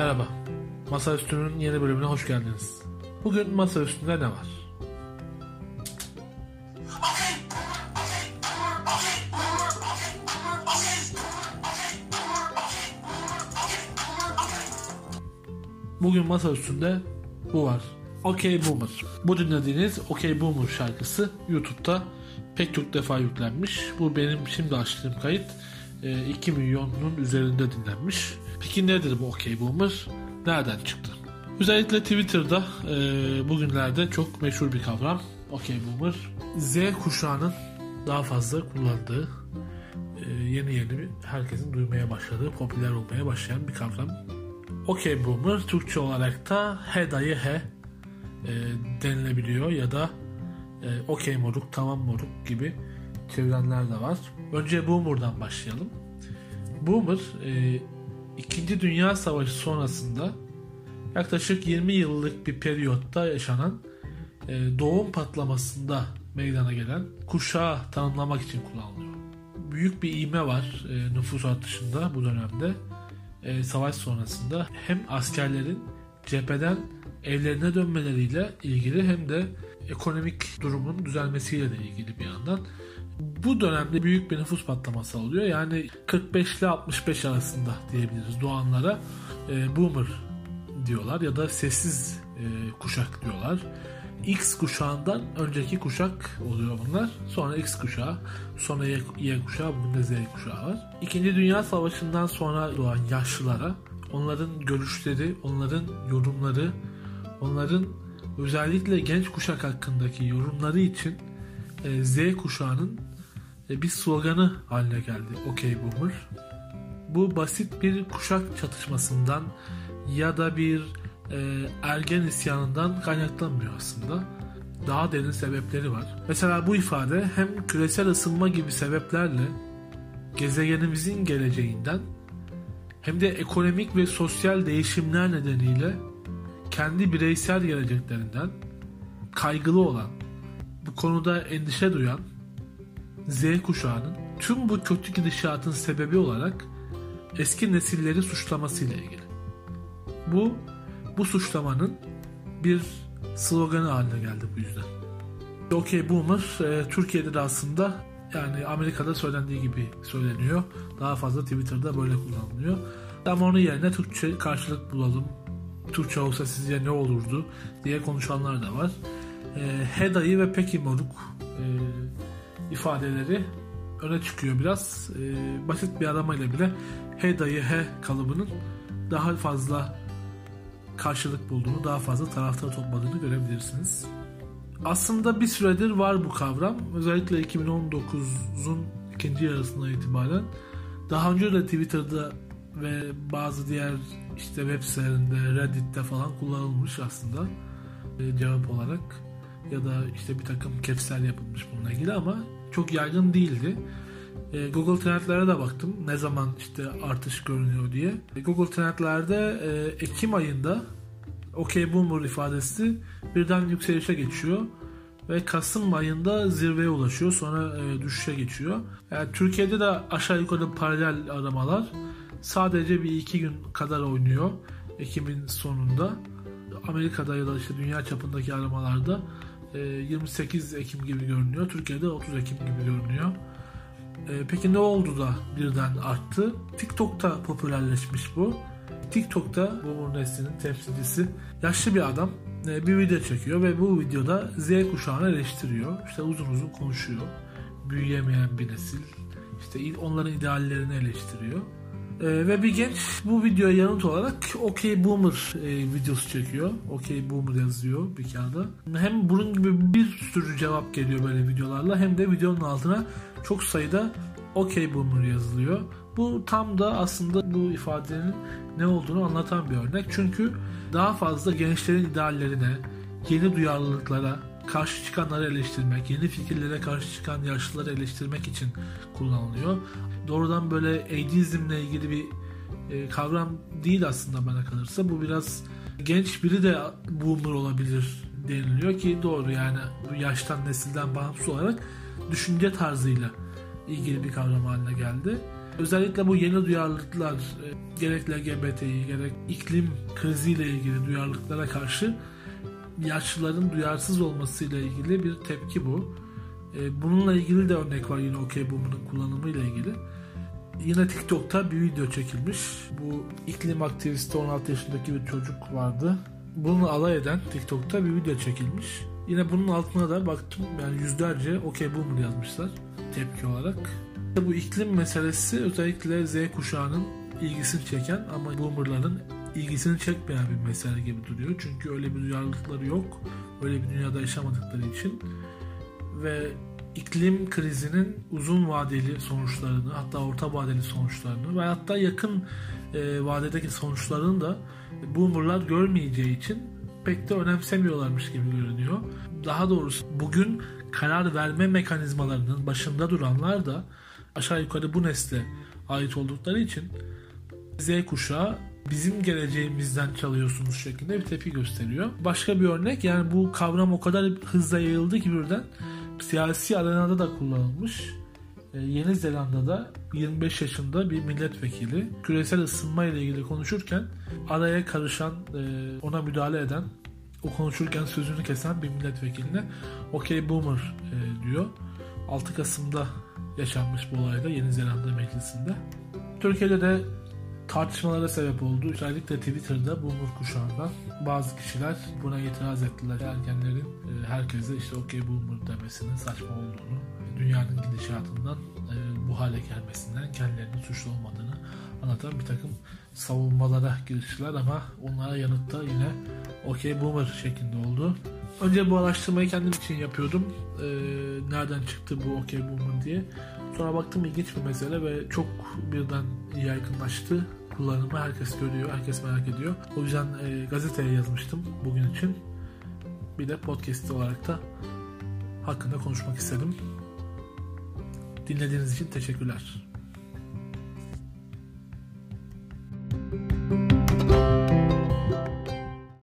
Merhaba. Masa Üstü'nün yeni bölümüne hoş geldiniz. Bugün masa üstünde ne var? Bugün masa üstünde bu var. OK Boomer. Bu dinlediğiniz OK Boomer şarkısı YouTube'da pek çok defa yüklenmiş. Bu benim şimdi açtığım kayıt 2 milyonun üzerinde dinlenmiş. Peki nedir bu OK Boomer? Nereden çıktı? Özellikle Twitter'da e, bugünlerde çok meşhur bir kavram OK Boomer. Z kuşağının daha fazla kullandığı e, yeni yeni herkesin duymaya başladığı, popüler olmaya başlayan bir kavram. OK Boomer Türkçe olarak da he dayı he e, denilebiliyor ya da e, OK moruk, tamam moruk gibi çevirenler de var. Önce Boomer'dan başlayalım. Boomer e, İkinci Dünya Savaşı sonrasında yaklaşık 20 yıllık bir periyotta yaşanan e, doğum patlamasında meydana gelen kuşağı tanımlamak için kullanılıyor. Büyük bir iğme var e, nüfus artışında bu dönemde. E, savaş sonrasında hem askerlerin cepheden evlerine dönmeleriyle ilgili hem de ekonomik durumun düzelmesiyle de ilgili bir yandan. Bu dönemde büyük bir nüfus patlaması oluyor. Yani 45 ile 65 arasında diyebiliriz doğanlara e, boomer diyorlar ya da sessiz e, kuşak diyorlar. X kuşağından önceki kuşak oluyor bunlar. Sonra X kuşağı, sonra Y, y kuşağı, bugün de Z kuşağı var. İkinci Dünya Savaşı'ndan sonra doğan yaşlılara onların görüşleri, onların yorumları, onların özellikle genç kuşak hakkındaki yorumları için e, Z kuşağının bir sloganı haline geldi OK Boomer. Bu basit bir kuşak çatışmasından ya da bir e, ergen isyanından kaynaklanmıyor aslında. Daha derin sebepleri var. Mesela bu ifade hem küresel ısınma gibi sebeplerle gezegenimizin geleceğinden hem de ekonomik ve sosyal değişimler nedeniyle kendi bireysel geleceklerinden kaygılı olan, bu konuda endişe duyan Z kuşağının tüm bu kötü gidişatın sebebi olarak eski nesilleri suçlamasıyla ilgili. Bu bu suçlamanın bir sloganı haline geldi bu yüzden. OK Boomer e, Türkiye'de de aslında yani Amerika'da söylendiği gibi söyleniyor. Daha fazla Twitter'da böyle kullanılıyor. Ama onun yerine Türkçe karşılık bulalım. Türkçe olsa sizce ne olurdu diye konuşanlar da var. E, Heda'yı ve Peki Moruk e, ifadeleri öne çıkıyor biraz. E, basit bir aramayla bile he dayı he kalıbının daha fazla karşılık bulduğunu, daha fazla taraftar topladığını görebilirsiniz. Aslında bir süredir var bu kavram. Özellikle 2019'un ikinci yarısına itibaren. Daha önce de Twitter'da ve bazı diğer işte web sitelerinde, Reddit'te falan kullanılmış aslında e, cevap olarak ya da işte bir takım caps'ler yapılmış bununla ilgili ama çok yaygın değildi. E, Google Trend'lere de baktım. Ne zaman işte artış görünüyor diye. E, Google Trend'lerde e, Ekim ayında OK Boomer ifadesi birden yükselişe geçiyor ve Kasım ayında zirveye ulaşıyor. Sonra düşüşe geçiyor. Yani Türkiye'de de aşağı yukarı paralel aramalar sadece bir iki gün kadar oynuyor Ekim'in sonunda. Amerika'da ya da işte dünya çapındaki aramalarda 28 Ekim gibi görünüyor. Türkiye'de 30 Ekim gibi görünüyor. Peki ne oldu da birden arttı? TikTok'ta popülerleşmiş bu. TikTok'ta Boomer neslinin temsilcisi yaşlı bir adam bir video çekiyor ve bu videoda Z kuşağını eleştiriyor. İşte uzun uzun konuşuyor. Büyüyemeyen bir nesil. İşte onların ideallerini eleştiriyor. Ee, ve bir genç bu videoya yanıt olarak OK Boomer e, videosu çekiyor. OK Boomer yazıyor bir kağıda. Hem bunun gibi bir sürü cevap geliyor böyle videolarla hem de videonun altına çok sayıda OK Boomer yazılıyor. Bu tam da aslında bu ifadenin ne olduğunu anlatan bir örnek. Çünkü daha fazla gençlerin ideallerine, yeni duyarlılıklara, karşı çıkanları eleştirmek, yeni fikirlere karşı çıkan yaşlıları eleştirmek için kullanılıyor. Doğrudan böyle ageizmle ilgili bir e, kavram değil aslında bana kalırsa. Bu biraz genç biri de boomer olabilir deniliyor ki doğru yani bu yaştan nesilden bağımsız olarak düşünce tarzıyla ilgili bir kavram haline geldi. Özellikle bu yeni duyarlılıklar e, gerek LGBT'yi gerek iklim kriziyle ilgili duyarlılıklara karşı yaşlıların duyarsız olmasıyla ilgili bir tepki bu. E, bununla ilgili de örnek var yine OK Boomer'ın kullanımıyla ilgili. Yine TikTok'ta bir video çekilmiş. Bu iklim aktivisti 16 yaşındaki bir çocuk vardı. Bunu alay eden TikTok'ta bir video çekilmiş. Yine bunun altına da baktım yani yüzlerce OK Boomer yazmışlar tepki olarak. Bu iklim meselesi özellikle Z kuşağının ilgisini çeken ama Boomer'ların ilgisini çekmeyen bir mesele gibi duruyor. Çünkü öyle bir duyarlılıkları yok. Öyle bir dünyada yaşamadıkları için. Ve iklim krizinin uzun vadeli sonuçlarını hatta orta vadeli sonuçlarını ve hatta yakın e, vadedeki sonuçlarını da boomerlar görmeyeceği için pek de önemsemiyorlarmış gibi görünüyor. Daha doğrusu bugün karar verme mekanizmalarının başında duranlar da aşağı yukarı bu nesle ait oldukları için Z kuşağı bizim geleceğimizden çalıyorsunuz şeklinde bir tepki gösteriyor. Başka bir örnek yani bu kavram o kadar hızla yayıldı ki birden siyasi arenada da kullanılmış. Ee, Yeni Zelanda'da 25 yaşında bir milletvekili küresel ısınma ile ilgili konuşurken araya karışan, e, ona müdahale eden, o konuşurken sözünü kesen bir milletvekiline okey boomer e, diyor. 6 Kasım'da yaşanmış bu olayda Yeni Zelanda meclisinde. Türkiye'de de tartışmalara sebep oldu. Özellikle Twitter'da boomer kuşağından bazı kişiler buna itiraz ettiler. Ergenlerin e, herkese işte okey boomer demesinin saçma olduğunu, dünyanın gidişatından e, bu hale gelmesinden kendilerinin suçlu olmadığını anlatan bir takım savunmalara giriştiler ama onlara yanıtta yine okey boomer şeklinde oldu. Önce bu araştırmayı kendim için yapıyordum. Ee, nereden çıktı bu okey boomer diye. Sonra baktım ilginç bir mesele ve çok birden yaygınlaştı. Kullanımı herkes görüyor, herkes merak ediyor. O yüzden e, gazeteye yazmıştım bugün için. Bir de podcast olarak da hakkında konuşmak istedim. Dinlediğiniz için teşekkürler.